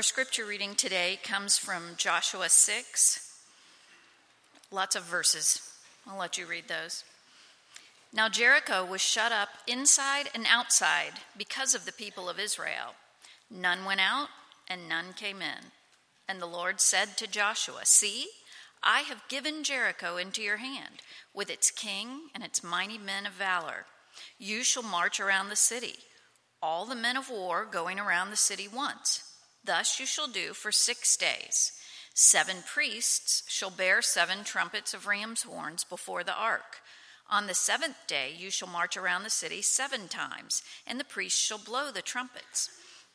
Our scripture reading today comes from Joshua 6. Lots of verses. I'll let you read those. Now Jericho was shut up inside and outside because of the people of Israel. None went out and none came in. And the Lord said to Joshua, See, I have given Jericho into your hand, with its king and its mighty men of valor. You shall march around the city, all the men of war going around the city once. Thus you shall do for six days. Seven priests shall bear seven trumpets of ram's horns before the ark. On the seventh day you shall march around the city seven times, and the priests shall blow the trumpets.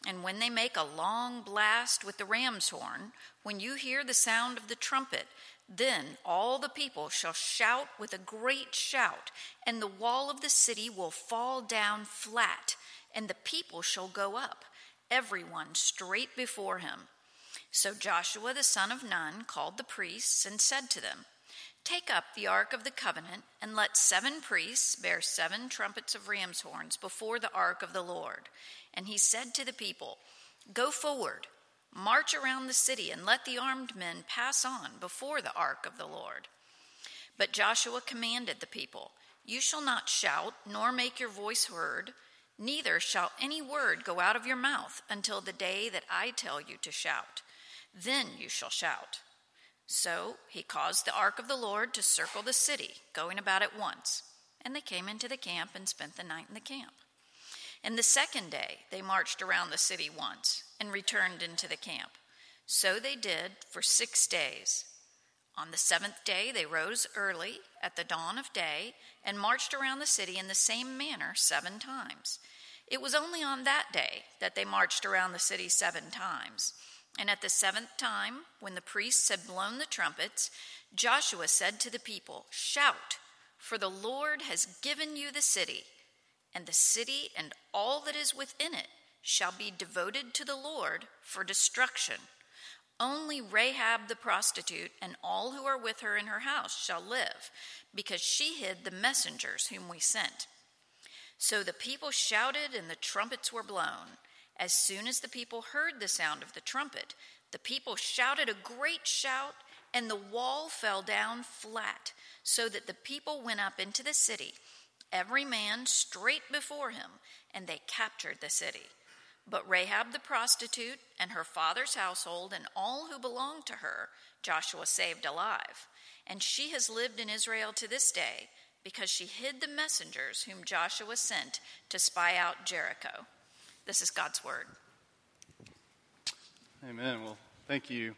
And when they make a long blast with the ram's horn, when you hear the sound of the trumpet, then all the people shall shout with a great shout, and the wall of the city will fall down flat, and the people shall go up everyone straight before him. So Joshua the son of Nun called the priests and said to them, Take up the ark of the covenant, and let seven priests bear seven trumpets of ram's horns before the ark of the Lord. And he said to the people, Go forward, march around the city, and let the armed men pass on before the ark of the Lord. But Joshua commanded the people, You shall not shout, nor make your voice heard Neither shall any word go out of your mouth until the day that I tell you to shout. Then you shall shout. So he caused the ark of the Lord to circle the city, going about it once. And they came into the camp and spent the night in the camp. And the second day they marched around the city once and returned into the camp. So they did for six days. On the seventh day they rose early at the dawn of day and marched around the city in the same manner seven times. It was only on that day that they marched around the city seven times. And at the seventh time, when the priests had blown the trumpets, Joshua said to the people, Shout, for the Lord has given you the city, and the city and all that is within it shall be devoted to the Lord for destruction. Only Rahab the prostitute and all who are with her in her house shall live, because she hid the messengers whom we sent. So the people shouted, and the trumpets were blown. As soon as the people heard the sound of the trumpet, the people shouted a great shout, and the wall fell down flat, so that the people went up into the city, every man straight before him, and they captured the city. But Rahab the prostitute and her father's household and all who belonged to her, Joshua saved alive. And she has lived in Israel to this day because she hid the messengers whom Joshua sent to spy out Jericho. This is God's word. Amen. Well, thank you.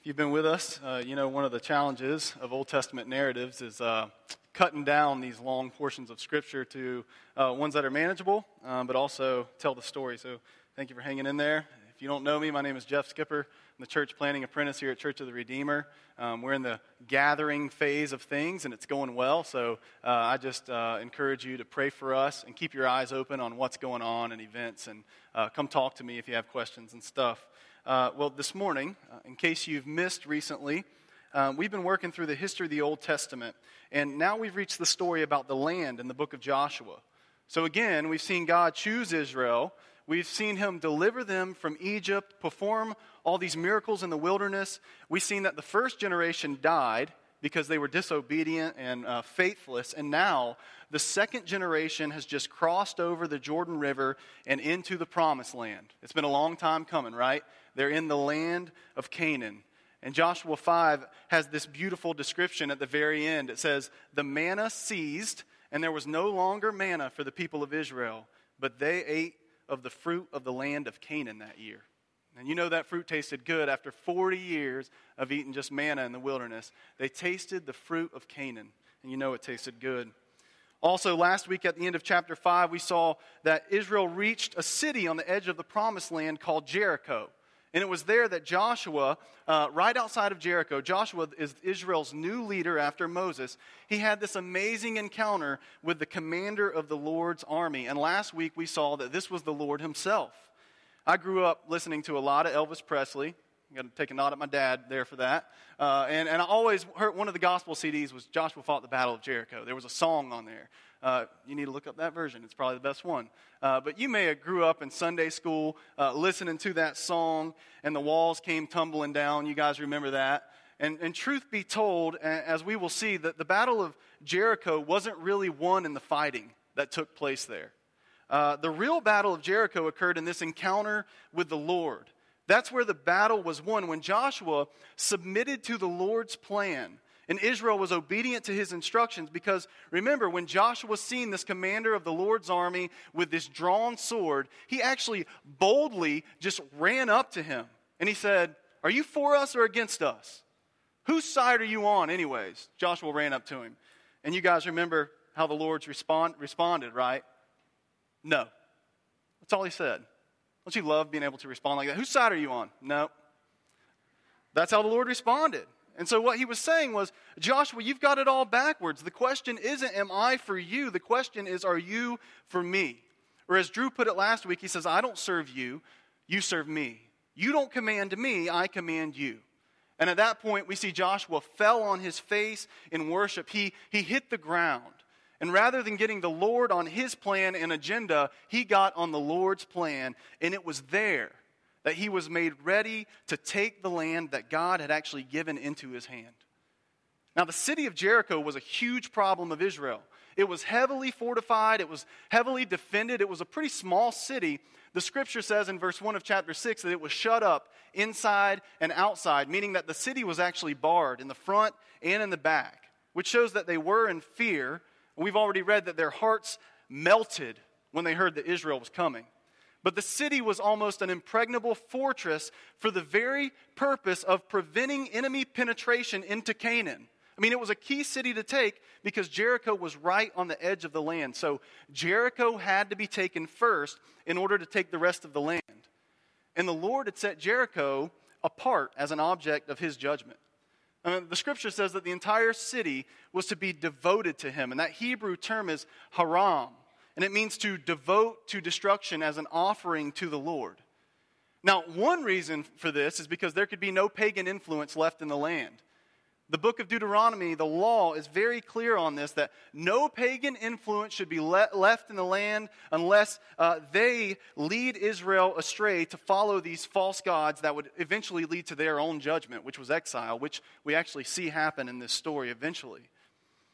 If you've been with us, uh, you know one of the challenges of Old Testament narratives is uh, cutting down these long portions of Scripture to uh, ones that are manageable, um, but also tell the story. So Thank you for hanging in there. If you don't know me, my name is Jeff Skipper. I'm the church planning apprentice here at Church of the Redeemer. Um, we're in the gathering phase of things, and it's going well. So uh, I just uh, encourage you to pray for us and keep your eyes open on what's going on and events, and uh, come talk to me if you have questions and stuff. Uh, well, this morning, uh, in case you've missed recently, um, we've been working through the history of the Old Testament, and now we've reached the story about the land in the book of Joshua. So again, we've seen God choose Israel We've seen him deliver them from Egypt, perform all these miracles in the wilderness. We've seen that the first generation died because they were disobedient and uh, faithless. And now the second generation has just crossed over the Jordan River and into the promised land. It's been a long time coming, right? They're in the land of Canaan. And Joshua 5 has this beautiful description at the very end. It says, The manna ceased, and there was no longer manna for the people of Israel, but they ate of the fruit of the land of Canaan that year. And you know that fruit tasted good after 40 years of eating just manna in the wilderness. They tasted the fruit of Canaan, and you know it tasted good. Also, last week at the end of chapter 5, we saw that Israel reached a city on the edge of the promised land called Jericho. And it was there that Joshua, uh, right outside of Jericho, Joshua is Israel's new leader after Moses. He had this amazing encounter with the commander of the Lord's army. And last week we saw that this was the Lord himself. I grew up listening to a lot of Elvis Presley. Got to take a nod at my dad there for that. Uh, and, and I always heard one of the gospel CDs was Joshua fought the Battle of Jericho. There was a song on there. Uh, you need to look up that version. It's probably the best one. Uh, but you may have grew up in Sunday school uh, listening to that song, and the walls came tumbling down. You guys remember that? And, and truth be told, as we will see, that the Battle of Jericho wasn't really won in the fighting that took place there. Uh, the real Battle of Jericho occurred in this encounter with the Lord. That's where the battle was won when Joshua submitted to the Lord's plan and Israel was obedient to his instructions because remember, when Joshua seen this commander of the Lord's army with this drawn sword, he actually boldly just ran up to him and he said, Are you for us or against us? Whose side are you on, anyways? Joshua ran up to him. And you guys remember how the Lord's respond, responded, right? No. That's all he said. Don't you love being able to respond like that? Whose side are you on? No. That's how the Lord responded. And so what he was saying was, Joshua, you've got it all backwards. The question isn't, am I for you? The question is, are you for me? Or as Drew put it last week, he says, I don't serve you, you serve me. You don't command me, I command you. And at that point, we see Joshua fell on his face in worship. He, he hit the ground. And rather than getting the Lord on his plan and agenda, he got on the Lord's plan. And it was there that he was made ready to take the land that God had actually given into his hand. Now, the city of Jericho was a huge problem of Israel. It was heavily fortified, it was heavily defended, it was a pretty small city. The scripture says in verse 1 of chapter 6 that it was shut up inside and outside, meaning that the city was actually barred in the front and in the back, which shows that they were in fear. We've already read that their hearts melted when they heard that Israel was coming. But the city was almost an impregnable fortress for the very purpose of preventing enemy penetration into Canaan. I mean, it was a key city to take because Jericho was right on the edge of the land. So Jericho had to be taken first in order to take the rest of the land. And the Lord had set Jericho apart as an object of his judgment. Uh, the scripture says that the entire city was to be devoted to him, and that Hebrew term is herem and it means to devote to destruction as an offering to the Lord. Now, one reason for this is because there could be no pagan influence left in the land. The book of Deuteronomy, the law is very clear on this that no pagan influence should be le- left in the land unless uh, they lead Israel astray to follow these false gods that would eventually lead to their own judgment, which was exile, which we actually see happen in this story eventually.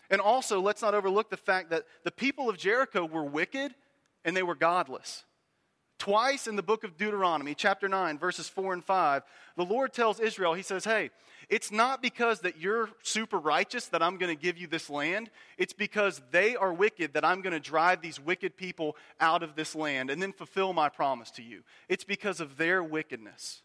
And also, let's not overlook the fact that the people of Jericho were wicked and they were godless. Twice in the book of Deuteronomy, chapter 9, verses 4 and 5, the Lord tells Israel, He says, Hey, it's not because that you're super righteous that I'm going to give you this land. It's because they are wicked that I'm going to drive these wicked people out of this land and then fulfill my promise to you. It's because of their wickedness.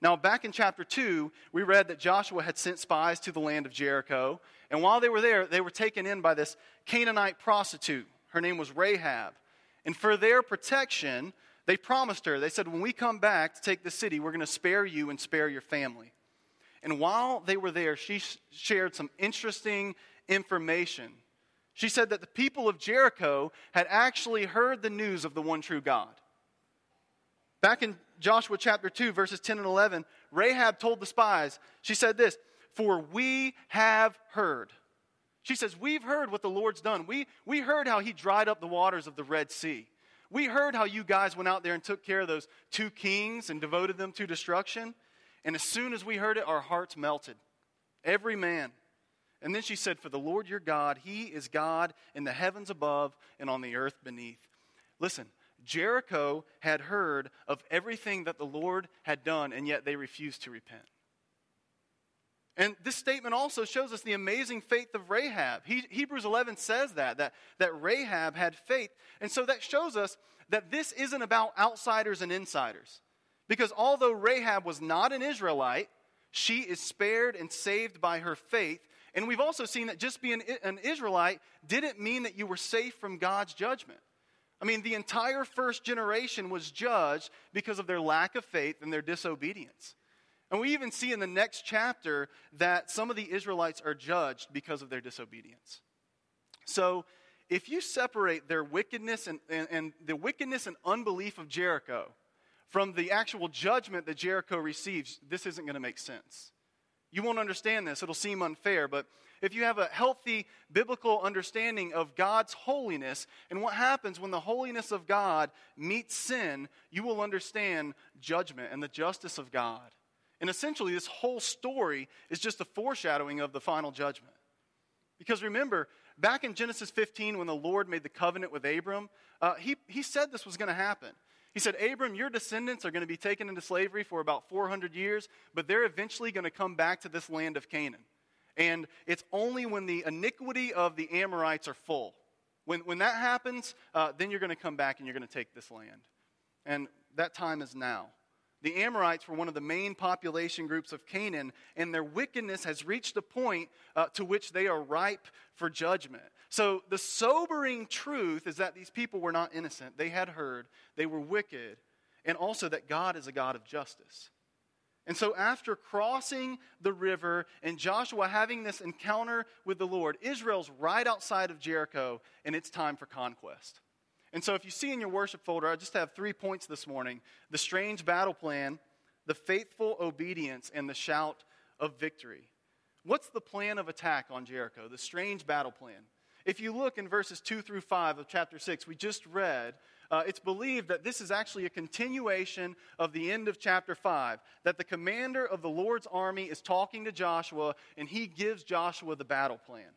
Now, back in chapter 2, we read that Joshua had sent spies to the land of Jericho. And while they were there, they were taken in by this Canaanite prostitute. Her name was Rahab. And for their protection, they promised her, they said, When we come back to take the city, we're going to spare you and spare your family. And while they were there, she shared some interesting information. She said that the people of Jericho had actually heard the news of the one true God. Back in Joshua chapter 2, verses 10 and 11, Rahab told the spies, she said this, For we have heard. She says, We've heard what the Lord's done. We, we heard how he dried up the waters of the Red Sea. We heard how you guys went out there and took care of those two kings and devoted them to destruction. And as soon as we heard it, our hearts melted. Every man. And then she said, For the Lord your God, he is God in the heavens above and on the earth beneath. Listen, Jericho had heard of everything that the Lord had done, and yet they refused to repent. And this statement also shows us the amazing faith of Rahab. He, Hebrews 11 says that, that, that Rahab had faith. And so that shows us that this isn't about outsiders and insiders. Because although Rahab was not an Israelite, she is spared and saved by her faith. And we've also seen that just being an Israelite didn't mean that you were safe from God's judgment. I mean, the entire first generation was judged because of their lack of faith and their disobedience. And we even see in the next chapter that some of the Israelites are judged because of their disobedience. So, if you separate their wickedness and, and, and the wickedness and unbelief of Jericho from the actual judgment that Jericho receives, this isn't going to make sense. You won't understand this. It'll seem unfair. But if you have a healthy biblical understanding of God's holiness and what happens when the holiness of God meets sin, you will understand judgment and the justice of God. And essentially, this whole story is just a foreshadowing of the final judgment. Because remember, back in Genesis 15, when the Lord made the covenant with Abram, uh, he, he said this was going to happen. He said, Abram, your descendants are going to be taken into slavery for about 400 years, but they're eventually going to come back to this land of Canaan. And it's only when the iniquity of the Amorites are full. When, when that happens, uh, then you're going to come back and you're going to take this land. And that time is now. The Amorites were one of the main population groups of Canaan, and their wickedness has reached a point uh, to which they are ripe for judgment. So, the sobering truth is that these people were not innocent. They had heard, they were wicked, and also that God is a God of justice. And so, after crossing the river and Joshua having this encounter with the Lord, Israel's right outside of Jericho, and it's time for conquest. And so, if you see in your worship folder, I just have three points this morning the strange battle plan, the faithful obedience, and the shout of victory. What's the plan of attack on Jericho? The strange battle plan. If you look in verses 2 through 5 of chapter 6, we just read, uh, it's believed that this is actually a continuation of the end of chapter 5. That the commander of the Lord's army is talking to Joshua, and he gives Joshua the battle plan.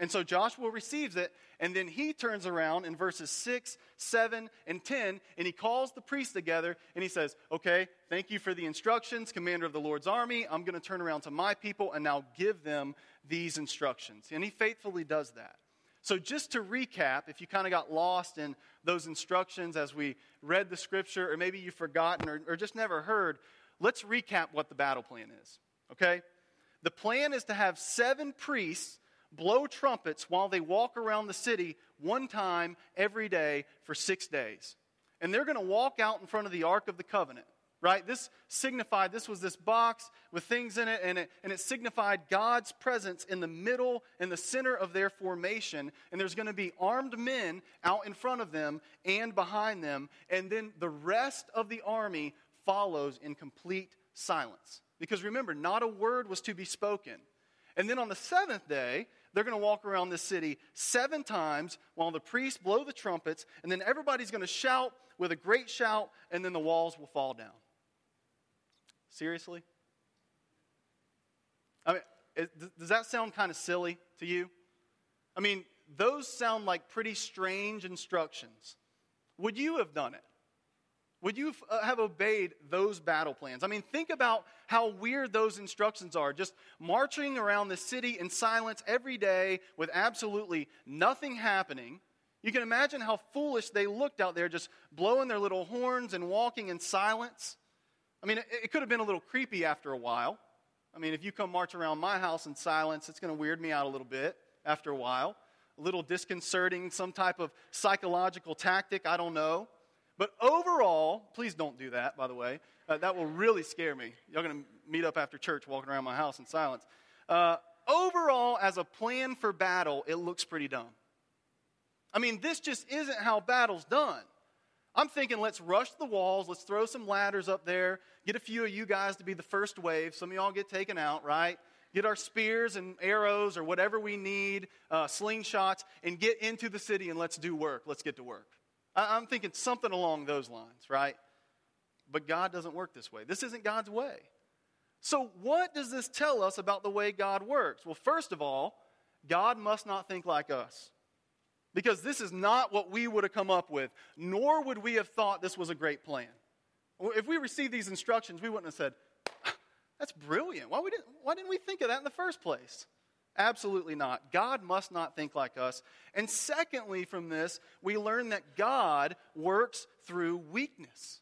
And so Joshua receives it, and then he turns around in verses 6, 7, and 10, and he calls the priests together and he says, Okay, thank you for the instructions, commander of the Lord's army. I'm going to turn around to my people and now give them these instructions. And he faithfully does that. So, just to recap, if you kind of got lost in those instructions as we read the scripture, or maybe you've forgotten or, or just never heard, let's recap what the battle plan is. Okay? The plan is to have seven priests blow trumpets while they walk around the city one time every day for six days. And they're going to walk out in front of the Ark of the Covenant, right? This signified, this was this box with things in it, and it, and it signified God's presence in the middle, in the center of their formation. And there's going to be armed men out in front of them and behind them. And then the rest of the army follows in complete silence. Because remember, not a word was to be spoken. And then on the seventh day, they're going to walk around this city seven times while the priests blow the trumpets, and then everybody's going to shout with a great shout, and then the walls will fall down. Seriously? I mean, it, does that sound kind of silly to you? I mean, those sound like pretty strange instructions. Would you have done it? Would you uh, have obeyed those battle plans? I mean, think about how weird those instructions are. Just marching around the city in silence every day with absolutely nothing happening. You can imagine how foolish they looked out there, just blowing their little horns and walking in silence. I mean, it, it could have been a little creepy after a while. I mean, if you come march around my house in silence, it's going to weird me out a little bit after a while. A little disconcerting, some type of psychological tactic, I don't know. But overall, please don't do that, by the way. Uh, that will really scare me. Y'all going to meet up after church walking around my house in silence. Uh, overall, as a plan for battle, it looks pretty dumb. I mean, this just isn't how battle's done. I'm thinking, let's rush the walls, let's throw some ladders up there, get a few of you guys to be the first wave. Some of y'all get taken out, right? Get our spears and arrows or whatever we need, uh, slingshots, and get into the city and let's do work. Let's get to work. I'm thinking something along those lines, right? But God doesn't work this way. This isn't God's way. So, what does this tell us about the way God works? Well, first of all, God must not think like us. Because this is not what we would have come up with, nor would we have thought this was a great plan. If we received these instructions, we wouldn't have said, ah, That's brilliant. Why, didn't, why didn't we think of that in the first place? Absolutely not. God must not think like us. And secondly, from this, we learn that God works through weakness.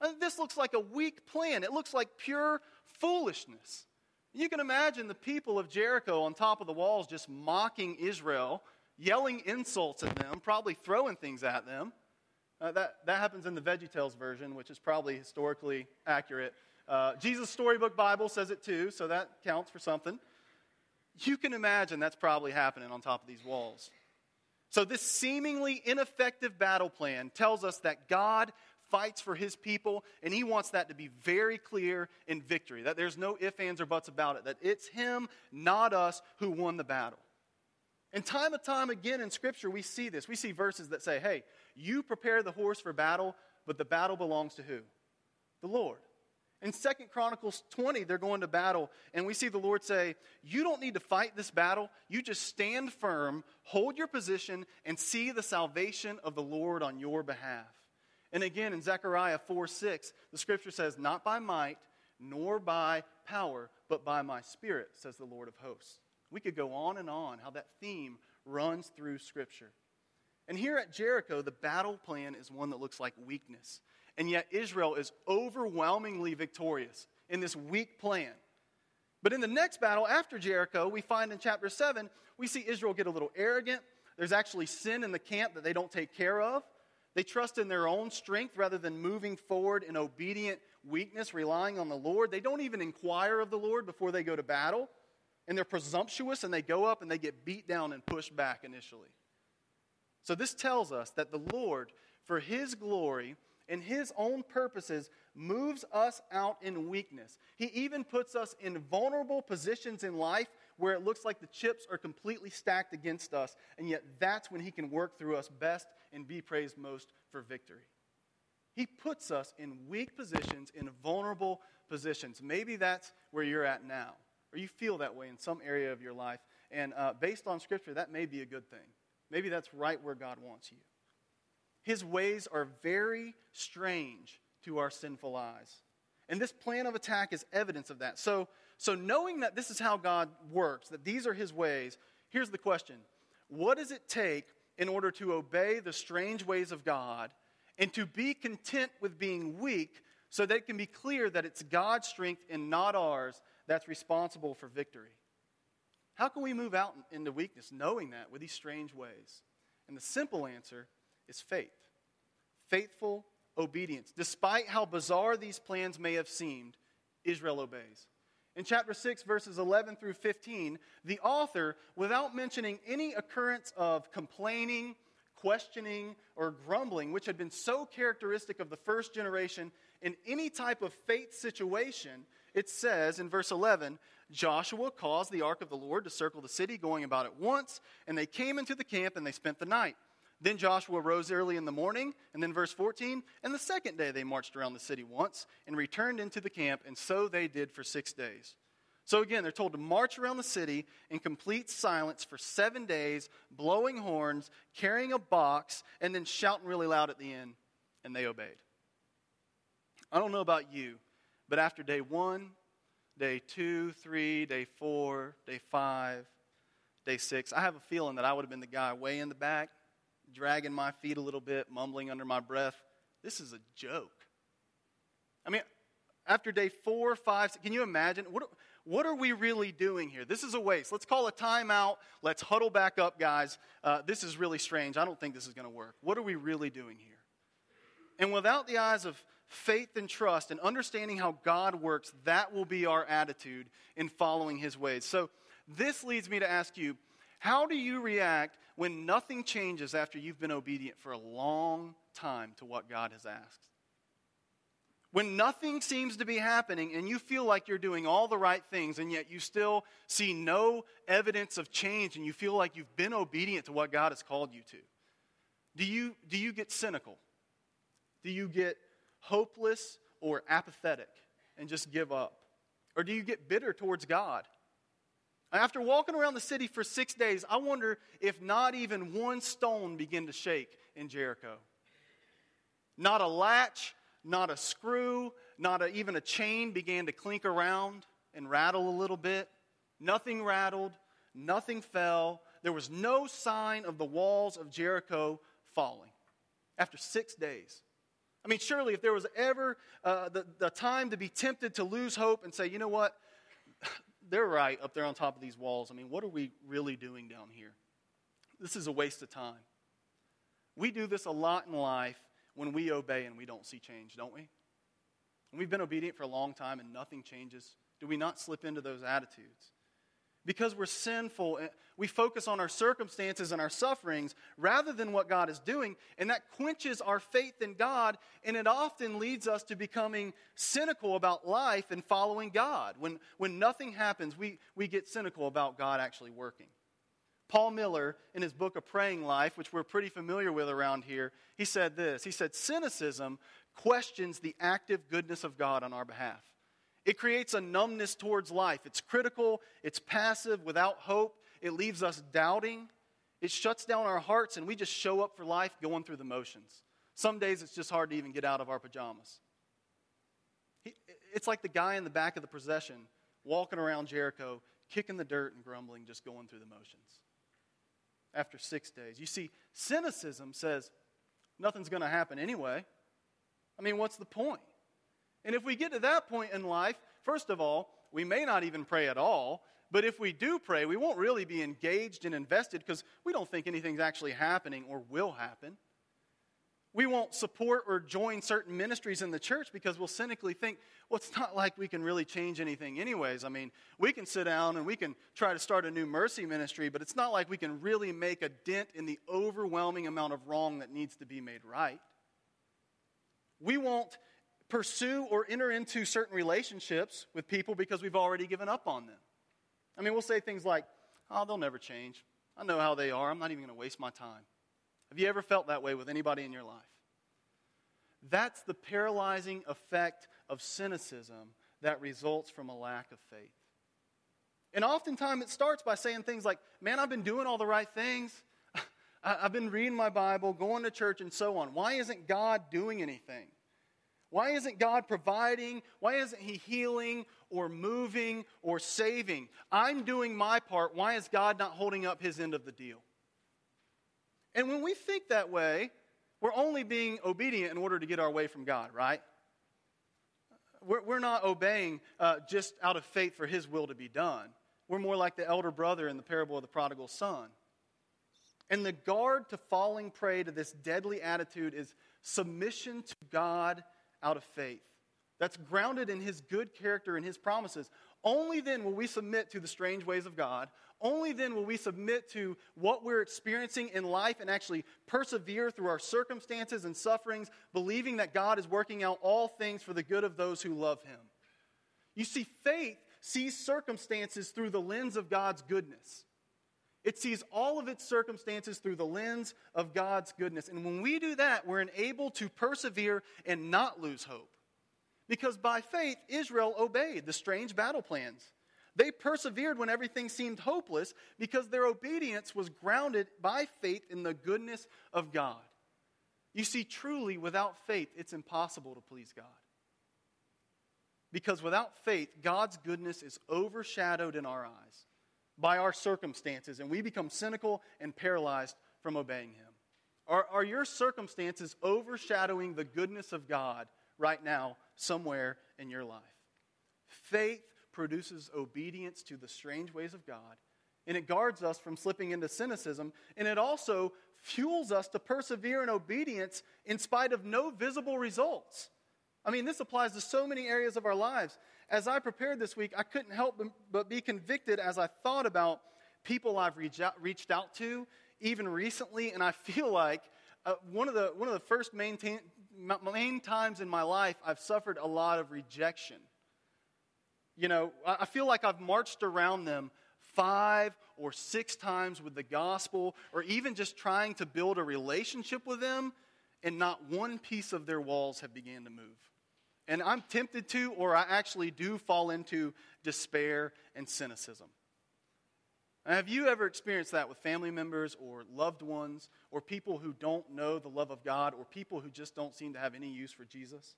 Uh, this looks like a weak plan, it looks like pure foolishness. You can imagine the people of Jericho on top of the walls just mocking Israel, yelling insults at them, probably throwing things at them. Uh, that, that happens in the VeggieTales version, which is probably historically accurate. Uh, Jesus' Storybook Bible says it too, so that counts for something. You can imagine that's probably happening on top of these walls. So, this seemingly ineffective battle plan tells us that God fights for his people, and he wants that to be very clear in victory. That there's no ifs, ands, or buts about it. That it's him, not us, who won the battle. And time and time again in Scripture, we see this. We see verses that say, hey, you prepare the horse for battle, but the battle belongs to who? The Lord. In Second Chronicles 20, they're going to battle, and we see the Lord say, You don't need to fight this battle. You just stand firm, hold your position, and see the salvation of the Lord on your behalf. And again, in Zechariah 4 6, the scripture says, Not by might, nor by power, but by my spirit, says the Lord of hosts. We could go on and on how that theme runs through scripture. And here at Jericho, the battle plan is one that looks like weakness. And yet, Israel is overwhelmingly victorious in this weak plan. But in the next battle after Jericho, we find in chapter 7, we see Israel get a little arrogant. There's actually sin in the camp that they don't take care of. They trust in their own strength rather than moving forward in obedient weakness, relying on the Lord. They don't even inquire of the Lord before they go to battle. And they're presumptuous and they go up and they get beat down and pushed back initially. So, this tells us that the Lord, for His glory, and his own purposes moves us out in weakness. He even puts us in vulnerable positions in life where it looks like the chips are completely stacked against us, and yet that's when he can work through us best and be praised most for victory. He puts us in weak positions, in vulnerable positions. Maybe that's where you're at now, or you feel that way in some area of your life. And uh, based on Scripture, that may be a good thing. Maybe that's right where God wants you. His ways are very strange to our sinful eyes. And this plan of attack is evidence of that. So, so knowing that this is how God works, that these are his ways, here's the question What does it take in order to obey the strange ways of God and to be content with being weak so that it can be clear that it's God's strength and not ours that's responsible for victory? How can we move out into weakness knowing that with these strange ways? And the simple answer is faith. Faithful obedience. Despite how bizarre these plans may have seemed, Israel obeys. In chapter 6, verses 11 through 15, the author, without mentioning any occurrence of complaining, questioning, or grumbling, which had been so characteristic of the first generation in any type of faith situation, it says in verse 11 Joshua caused the ark of the Lord to circle the city, going about it once, and they came into the camp and they spent the night. Then Joshua rose early in the morning, and then verse 14, and the second day they marched around the city once and returned into the camp, and so they did for six days. So again, they're told to march around the city in complete silence for seven days, blowing horns, carrying a box, and then shouting really loud at the end, and they obeyed. I don't know about you, but after day one, day two, three, day four, day five, day six, I have a feeling that I would have been the guy way in the back dragging my feet a little bit, mumbling under my breath. This is a joke. I mean, after day four, five, can you imagine? What, what are we really doing here? This is a waste. Let's call a timeout. Let's huddle back up, guys. Uh, this is really strange. I don't think this is going to work. What are we really doing here? And without the eyes of faith and trust and understanding how God works, that will be our attitude in following his ways. So, this leads me to ask you how do you react when nothing changes after you've been obedient for a long time to what God has asked? When nothing seems to be happening and you feel like you're doing all the right things and yet you still see no evidence of change and you feel like you've been obedient to what God has called you to, do you, do you get cynical? Do you get hopeless or apathetic and just give up? Or do you get bitter towards God after walking around the city for six days, I wonder if not even one stone began to shake in Jericho. Not a latch, not a screw, not a, even a chain began to clink around and rattle a little bit. Nothing rattled, nothing fell. There was no sign of the walls of Jericho falling after six days. I mean, surely if there was ever uh, the, the time to be tempted to lose hope and say, you know what, they're right up there on top of these walls. I mean, what are we really doing down here? This is a waste of time. We do this a lot in life when we obey and we don't see change, don't we? We've been obedient for a long time and nothing changes, do we not slip into those attitudes? Because we're sinful, we focus on our circumstances and our sufferings rather than what God is doing, and that quenches our faith in God, and it often leads us to becoming cynical about life and following God. When, when nothing happens, we, we get cynical about God actually working. Paul Miller, in his book, A Praying Life, which we're pretty familiar with around here, he said this He said, Cynicism questions the active goodness of God on our behalf. It creates a numbness towards life. It's critical, it's passive, without hope. It leaves us doubting. It shuts down our hearts, and we just show up for life going through the motions. Some days it's just hard to even get out of our pajamas. It's like the guy in the back of the procession walking around Jericho, kicking the dirt and grumbling, just going through the motions. After six days. You see, cynicism says nothing's going to happen anyway. I mean, what's the point? And if we get to that point in life, first of all, we may not even pray at all. But if we do pray, we won't really be engaged and invested because we don't think anything's actually happening or will happen. We won't support or join certain ministries in the church because we'll cynically think, well, it's not like we can really change anything, anyways. I mean, we can sit down and we can try to start a new mercy ministry, but it's not like we can really make a dent in the overwhelming amount of wrong that needs to be made right. We won't pursue or enter into certain relationships with people because we've already given up on them. I mean, we'll say things like, oh, they'll never change. I know how they are. I'm not even going to waste my time. Have you ever felt that way with anybody in your life? That's the paralyzing effect of cynicism that results from a lack of faith. And oftentimes it starts by saying things like, man, I've been doing all the right things. I've been reading my Bible, going to church, and so on. Why isn't God doing anything? Why isn't God providing? Why isn't He healing or moving or saving? I'm doing my part. Why is God not holding up His end of the deal? And when we think that way, we're only being obedient in order to get our way from God, right? We're, we're not obeying uh, just out of faith for His will to be done. We're more like the elder brother in the parable of the prodigal son. And the guard to falling prey to this deadly attitude is submission to God out of faith. That's grounded in his good character and his promises. Only then will we submit to the strange ways of God. Only then will we submit to what we're experiencing in life and actually persevere through our circumstances and sufferings, believing that God is working out all things for the good of those who love him. You see, faith sees circumstances through the lens of God's goodness. It sees all of its circumstances through the lens of God's goodness. And when we do that, we're enabled to persevere and not lose hope. Because by faith, Israel obeyed the strange battle plans. They persevered when everything seemed hopeless because their obedience was grounded by faith in the goodness of God. You see, truly, without faith, it's impossible to please God. Because without faith, God's goodness is overshadowed in our eyes by our circumstances, and we become cynical and paralyzed from obeying Him? Are, are your circumstances overshadowing the goodness of God right now, somewhere in your life? Faith produces obedience to the strange ways of God, and it guards us from slipping into cynicism, and it also fuels us to persevere in obedience in spite of no visible results. I mean, this applies to so many areas of our lives as I prepared this week, I couldn't help but be convicted as I thought about people I've reached out to, even recently, and I feel like uh, one, of the, one of the first main, ta- main times in my life I've suffered a lot of rejection. You know, I feel like I've marched around them five or six times with the gospel, or even just trying to build a relationship with them, and not one piece of their walls have began to move. And I'm tempted to, or I actually do fall into despair and cynicism. have you ever experienced that with family members or loved ones or people who don't know the love of God or people who just don't seem to have any use for Jesus?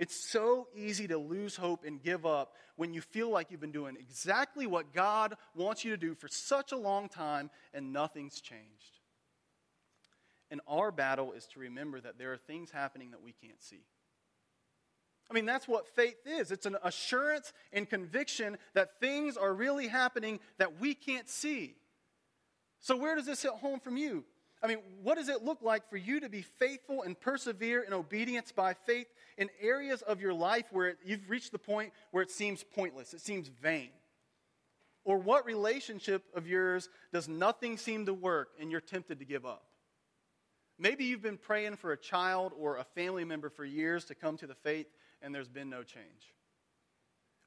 It's so easy to lose hope and give up when you feel like you've been doing exactly what God wants you to do for such a long time and nothing's changed. And our battle is to remember that there are things happening that we can't see. I mean, that's what faith is it's an assurance and conviction that things are really happening that we can't see. So, where does this hit home from you? I mean, what does it look like for you to be faithful and persevere in obedience by faith in areas of your life where it, you've reached the point where it seems pointless, it seems vain? Or what relationship of yours does nothing seem to work and you're tempted to give up? Maybe you've been praying for a child or a family member for years to come to the faith and there's been no change.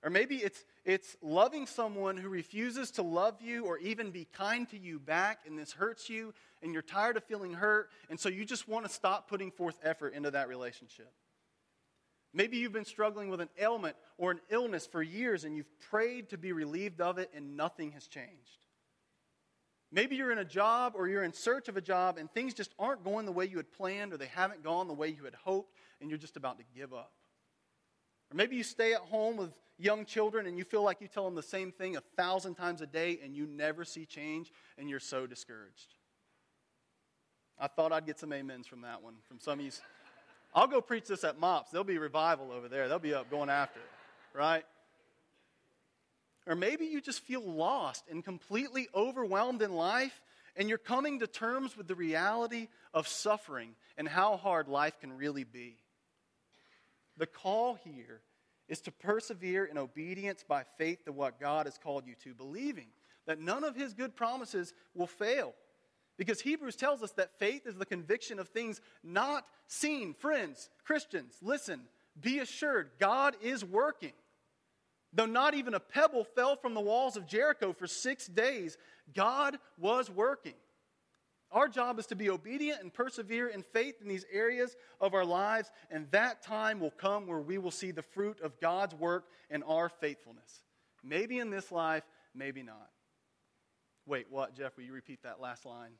Or maybe it's, it's loving someone who refuses to love you or even be kind to you back, and this hurts you, and you're tired of feeling hurt, and so you just want to stop putting forth effort into that relationship. Maybe you've been struggling with an ailment or an illness for years, and you've prayed to be relieved of it, and nothing has changed. Maybe you're in a job or you're in search of a job, and things just aren't going the way you had planned, or they haven't gone the way you had hoped, and you're just about to give up. Or maybe you stay at home with young children and you feel like you tell them the same thing a thousand times a day and you never see change and you're so discouraged. I thought I'd get some amens from that one, from some of you. I'll go preach this at MOPS. There'll be revival over there. They'll be up going after it, right? Or maybe you just feel lost and completely overwhelmed in life, and you're coming to terms with the reality of suffering and how hard life can really be. The call here is to persevere in obedience by faith to what God has called you to, believing that none of his good promises will fail. Because Hebrews tells us that faith is the conviction of things not seen. Friends, Christians, listen, be assured God is working. Though not even a pebble fell from the walls of Jericho for six days, God was working. Our job is to be obedient and persevere in faith in these areas of our lives, and that time will come where we will see the fruit of God's work and our faithfulness. Maybe in this life, maybe not. Wait, what, Jeff? Will you repeat that last line?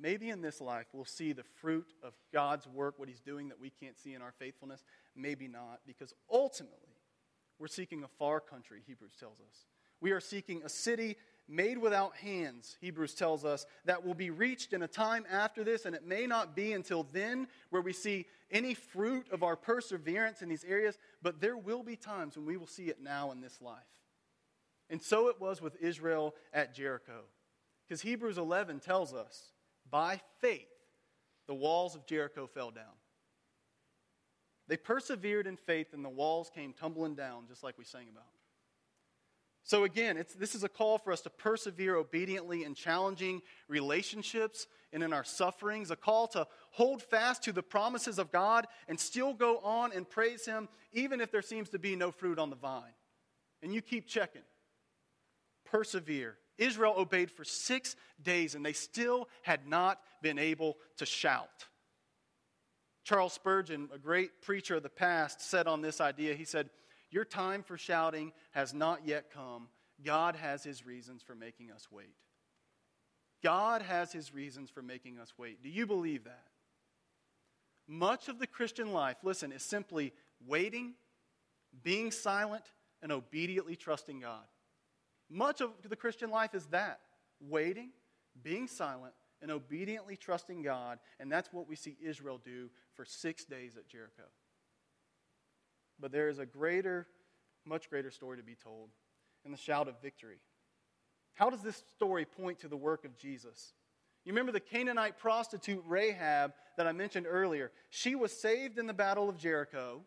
Maybe in this life we'll see the fruit of God's work, what He's doing that we can't see in our faithfulness. Maybe not, because ultimately we're seeking a far country, Hebrews tells us. We are seeking a city made without hands, Hebrews tells us, that will be reached in a time after this, and it may not be until then where we see any fruit of our perseverance in these areas, but there will be times when we will see it now in this life. And so it was with Israel at Jericho. Because Hebrews 11 tells us, by faith, the walls of Jericho fell down. They persevered in faith, and the walls came tumbling down, just like we sang about. So, again, this is a call for us to persevere obediently in challenging relationships and in our sufferings, a call to hold fast to the promises of God and still go on and praise Him, even if there seems to be no fruit on the vine. And you keep checking. Persevere. Israel obeyed for six days, and they still had not been able to shout. Charles Spurgeon, a great preacher of the past, said on this idea, he said, your time for shouting has not yet come. God has his reasons for making us wait. God has his reasons for making us wait. Do you believe that? Much of the Christian life, listen, is simply waiting, being silent, and obediently trusting God. Much of the Christian life is that waiting, being silent, and obediently trusting God. And that's what we see Israel do for six days at Jericho. But there is a greater, much greater story to be told in the shout of victory. How does this story point to the work of Jesus? You remember the Canaanite prostitute Rahab that I mentioned earlier? She was saved in the Battle of Jericho,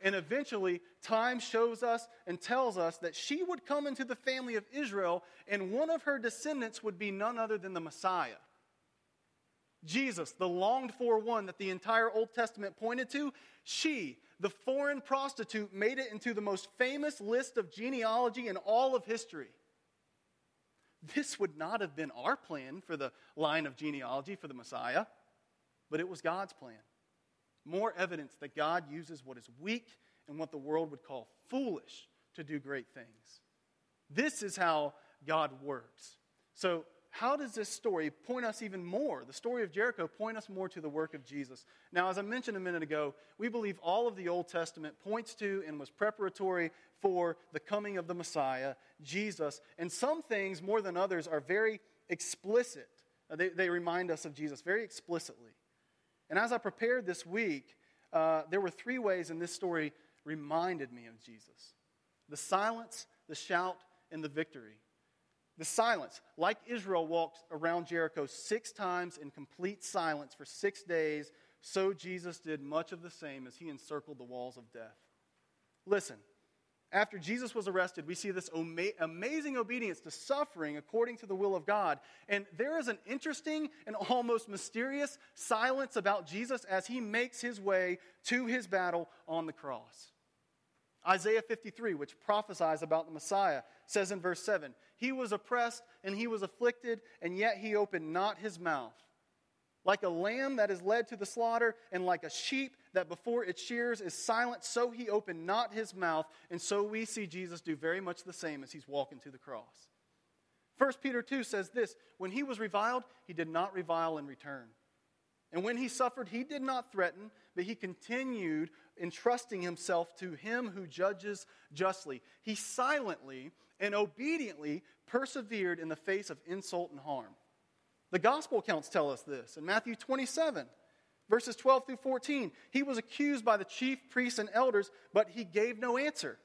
and eventually, time shows us and tells us that she would come into the family of Israel, and one of her descendants would be none other than the Messiah. Jesus, the longed for one that the entire Old Testament pointed to, she, the foreign prostitute, made it into the most famous list of genealogy in all of history. This would not have been our plan for the line of genealogy for the Messiah, but it was God's plan. More evidence that God uses what is weak and what the world would call foolish to do great things. This is how God works. So, how does this story point us even more? The story of Jericho point us more to the work of Jesus. Now, as I mentioned a minute ago, we believe all of the Old Testament points to and was preparatory for the coming of the Messiah, Jesus. And some things, more than others, are very explicit. Uh, they, they remind us of Jesus very explicitly. And as I prepared this week, uh, there were three ways in this story reminded me of Jesus the silence, the shout, and the victory. The silence, like Israel walked around Jericho six times in complete silence for six days, so Jesus did much of the same as he encircled the walls of death. Listen, after Jesus was arrested, we see this amazing obedience to suffering according to the will of God. And there is an interesting and almost mysterious silence about Jesus as he makes his way to his battle on the cross. Isaiah 53, which prophesies about the Messiah, says in verse 7 He was oppressed and he was afflicted, and yet he opened not his mouth. Like a lamb that is led to the slaughter, and like a sheep that before its shears is silent, so he opened not his mouth. And so we see Jesus do very much the same as he's walking to the cross. 1 Peter 2 says this When he was reviled, he did not revile in return. And when he suffered, he did not threaten, but he continued entrusting himself to him who judges justly. He silently and obediently persevered in the face of insult and harm. The gospel accounts tell us this. In Matthew 27, verses 12 through 14, he was accused by the chief priests and elders, but he gave no answer.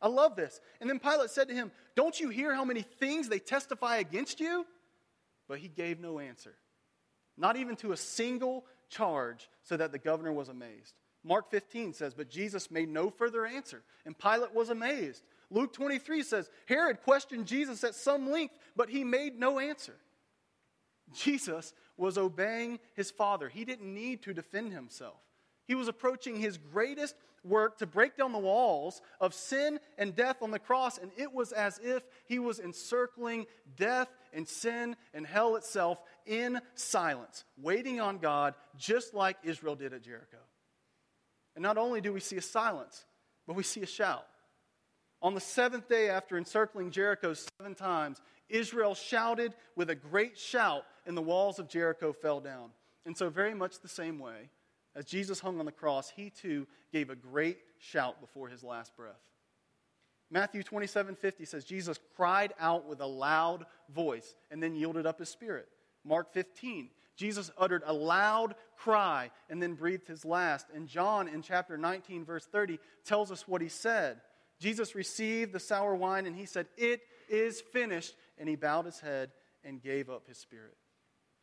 I love this. And then Pilate said to him, Don't you hear how many things they testify against you? But he gave no answer, not even to a single charge, so that the governor was amazed. Mark 15 says, But Jesus made no further answer, and Pilate was amazed. Luke 23 says, Herod questioned Jesus at some length, but he made no answer. Jesus was obeying his Father. He didn't need to defend himself. He was approaching his greatest work to break down the walls of sin and death on the cross, and it was as if he was encircling death and sin and hell itself in silence, waiting on God, just like Israel did at Jericho. And not only do we see a silence, but we see a shout. On the seventh day after encircling Jericho seven times, Israel shouted with a great shout, and the walls of Jericho fell down. And so, very much the same way, as Jesus hung on the cross, he too gave a great shout before his last breath. Matthew 27 50 says, Jesus cried out with a loud voice and then yielded up his spirit. Mark 15, Jesus uttered a loud cry and then breathed his last. And John, in chapter 19, verse 30, tells us what he said. Jesus received the sour wine and he said, It is finished. And he bowed his head and gave up his spirit.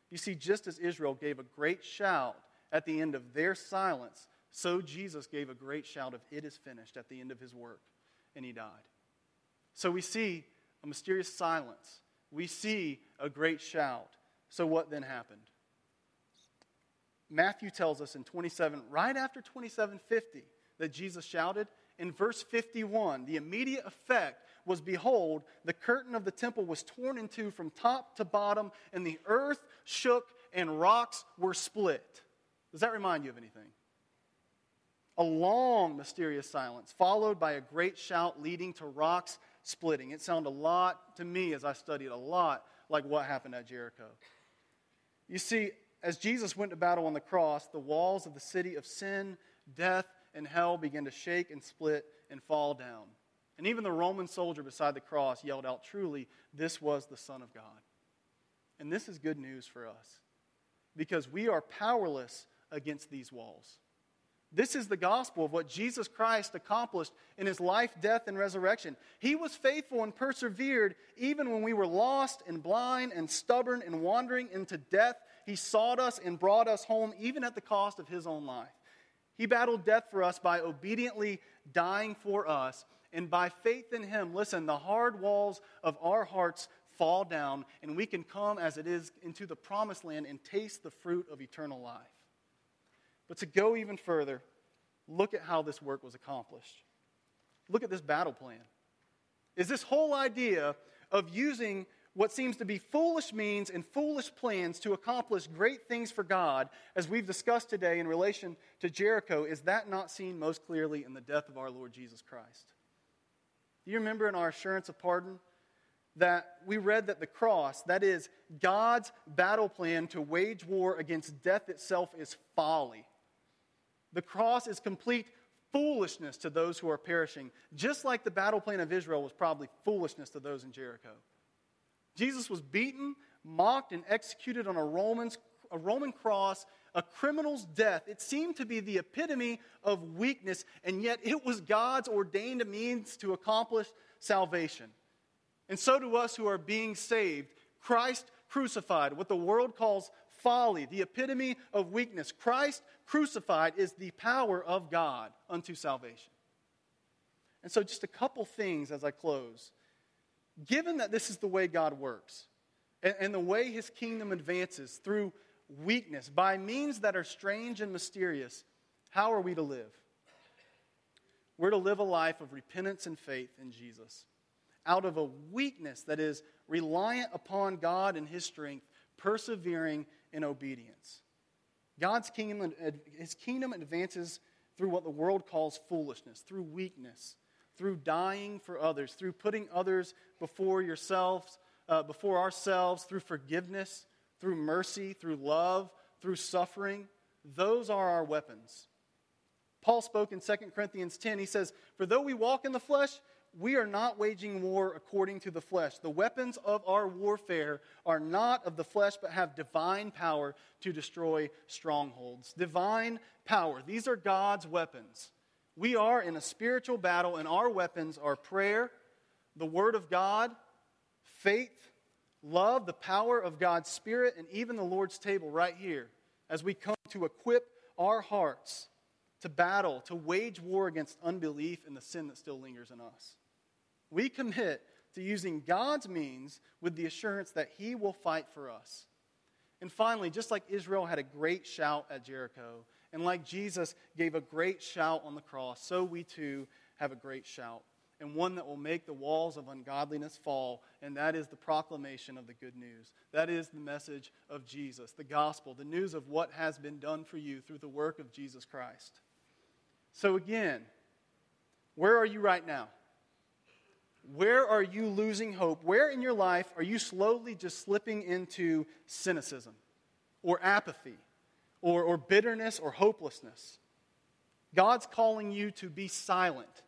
You see, just as Israel gave a great shout at the end of their silence, so Jesus gave a great shout of, It is finished, at the end of his work, and he died. So we see a mysterious silence. We see a great shout. So what then happened? Matthew tells us in 27, right after 2750, that Jesus shouted. In verse 51, the immediate effect was behold, the curtain of the temple was torn in two from top to bottom, and the earth shook and rocks were split. Does that remind you of anything? A long, mysterious silence, followed by a great shout leading to rocks splitting. It sounded a lot to me as I studied, a lot like what happened at Jericho. You see, as Jesus went to battle on the cross, the walls of the city of sin, death, and hell began to shake and split and fall down. And even the Roman soldier beside the cross yelled out, Truly, this was the Son of God. And this is good news for us because we are powerless against these walls. This is the gospel of what Jesus Christ accomplished in his life, death, and resurrection. He was faithful and persevered even when we were lost and blind and stubborn and wandering into death. He sought us and brought us home, even at the cost of his own life. He battled death for us by obediently dying for us and by faith in Him, listen, the hard walls of our hearts fall down, and we can come as it is into the promised land and taste the fruit of eternal life. But to go even further, look at how this work was accomplished. Look at this battle plan. Is this whole idea of using what seems to be foolish means and foolish plans to accomplish great things for God, as we've discussed today in relation to Jericho, is that not seen most clearly in the death of our Lord Jesus Christ? Do you remember in our assurance of pardon that we read that the cross, that is God's battle plan to wage war against death itself, is folly? The cross is complete foolishness to those who are perishing, just like the battle plan of Israel was probably foolishness to those in Jericho. Jesus was beaten, mocked, and executed on a, Roman's, a Roman cross a criminal's death. It seemed to be the epitome of weakness, and yet it was God's ordained means to accomplish salvation. And so to us who are being saved, Christ crucified, what the world calls folly, the epitome of weakness. Christ crucified is the power of God unto salvation. And so, just a couple things as I close. Given that this is the way God works and, and the way his kingdom advances through weakness, by means that are strange and mysterious, how are we to live? We're to live a life of repentance and faith in Jesus. Out of a weakness that is reliant upon God and his strength, persevering in obedience. God's kingdom, his kingdom advances through what the world calls foolishness, through weakness, through dying for others, through putting others before yourselves, uh, before ourselves, through forgiveness, through mercy, through love, through suffering. Those are our weapons. Paul spoke in 2 Corinthians 10. He says, For though we walk in the flesh, we are not waging war according to the flesh. The weapons of our warfare are not of the flesh, but have divine power to destroy strongholds. Divine power. These are God's weapons. We are in a spiritual battle, and our weapons are prayer, the Word of God, faith, love, the power of God's Spirit, and even the Lord's table right here as we come to equip our hearts to battle, to wage war against unbelief and the sin that still lingers in us. We commit to using God's means with the assurance that He will fight for us. And finally, just like Israel had a great shout at Jericho, and like Jesus gave a great shout on the cross, so we too have a great shout, and one that will make the walls of ungodliness fall, and that is the proclamation of the good news. That is the message of Jesus, the gospel, the news of what has been done for you through the work of Jesus Christ. So, again, where are you right now? Where are you losing hope? Where in your life are you slowly just slipping into cynicism or apathy or, or bitterness or hopelessness? God's calling you to be silent,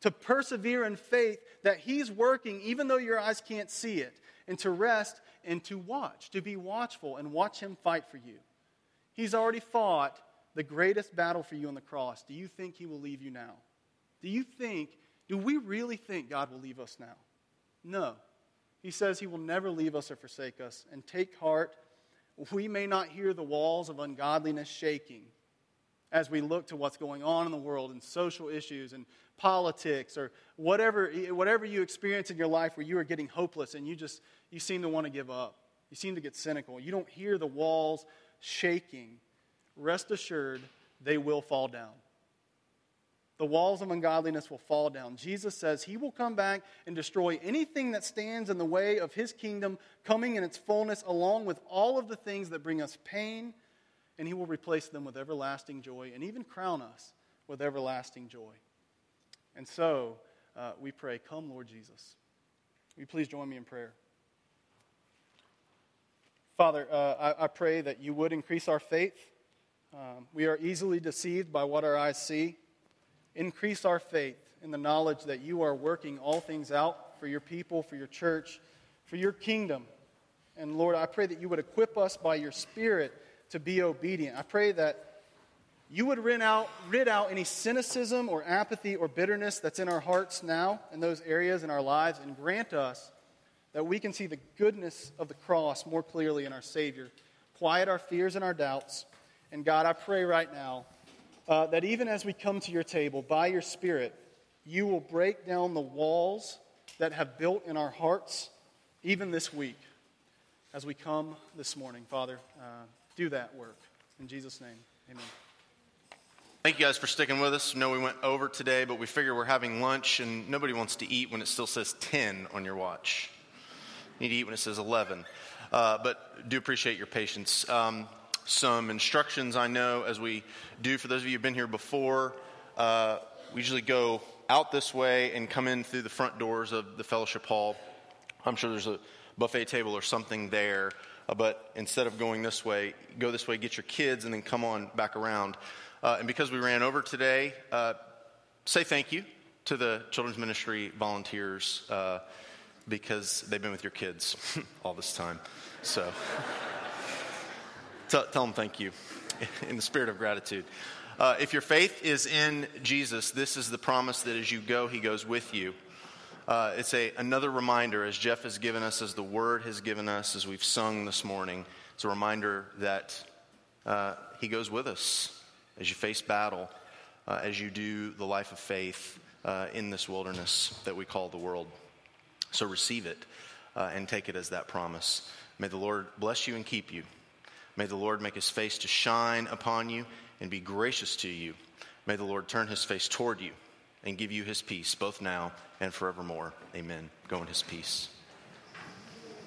to persevere in faith that He's working even though your eyes can't see it, and to rest and to watch, to be watchful and watch Him fight for you. He's already fought the greatest battle for you on the cross, do you think he will leave you now? Do you think, do we really think God will leave us now? No. He says he will never leave us or forsake us. And take heart, we may not hear the walls of ungodliness shaking as we look to what's going on in the world and social issues and politics or whatever, whatever you experience in your life where you are getting hopeless and you just you seem to want to give up. You seem to get cynical. You don't hear the walls shaking rest assured they will fall down. The walls of ungodliness will fall down. Jesus says he will come back and destroy anything that stands in the way of his kingdom coming in its fullness, along with all of the things that bring us pain, and he will replace them with everlasting joy and even crown us with everlasting joy. And so uh, we pray, Come, Lord Jesus. Will you please join me in prayer? Father, uh, I, I pray that you would increase our faith. Um, we are easily deceived by what our eyes see. Increase our faith in the knowledge that you are working all things out for your people, for your church, for your kingdom. And Lord, I pray that you would equip us by your Spirit to be obedient. I pray that you would rid out, rid out any cynicism or apathy or bitterness that's in our hearts now in those areas in our lives and grant us that we can see the goodness of the cross more clearly in our Savior. Quiet our fears and our doubts and God, I pray right now uh, that even as we come to your table, by your Spirit, you will break down the walls that have built in our hearts, even this week, as we come this morning. Father, uh, do that work. In Jesus' name, amen. Thank you guys for sticking with us. Know we went over today, but we figure we're having lunch, and nobody wants to eat when it still says 10 on your watch. You need to eat when it says 11. Uh, but do appreciate your patience. Um, some instructions I know as we do. For those of you who've been here before, uh, we usually go out this way and come in through the front doors of the fellowship hall. I'm sure there's a buffet table or something there, uh, but instead of going this way, go this way, get your kids, and then come on back around. Uh, and because we ran over today, uh, say thank you to the children's ministry volunteers uh, because they've been with your kids all this time. So. Tell, tell them thank you in the spirit of gratitude. Uh, if your faith is in Jesus, this is the promise that as you go, he goes with you. Uh, it's a, another reminder, as Jeff has given us, as the word has given us, as we've sung this morning. It's a reminder that uh, he goes with us as you face battle, uh, as you do the life of faith, uh, in this wilderness that we call the world. So receive it uh, and take it as that promise. May the Lord bless you and keep you. May the Lord make his face to shine upon you and be gracious to you. May the Lord turn his face toward you and give you his peace, both now and forevermore. Amen. Go in his peace.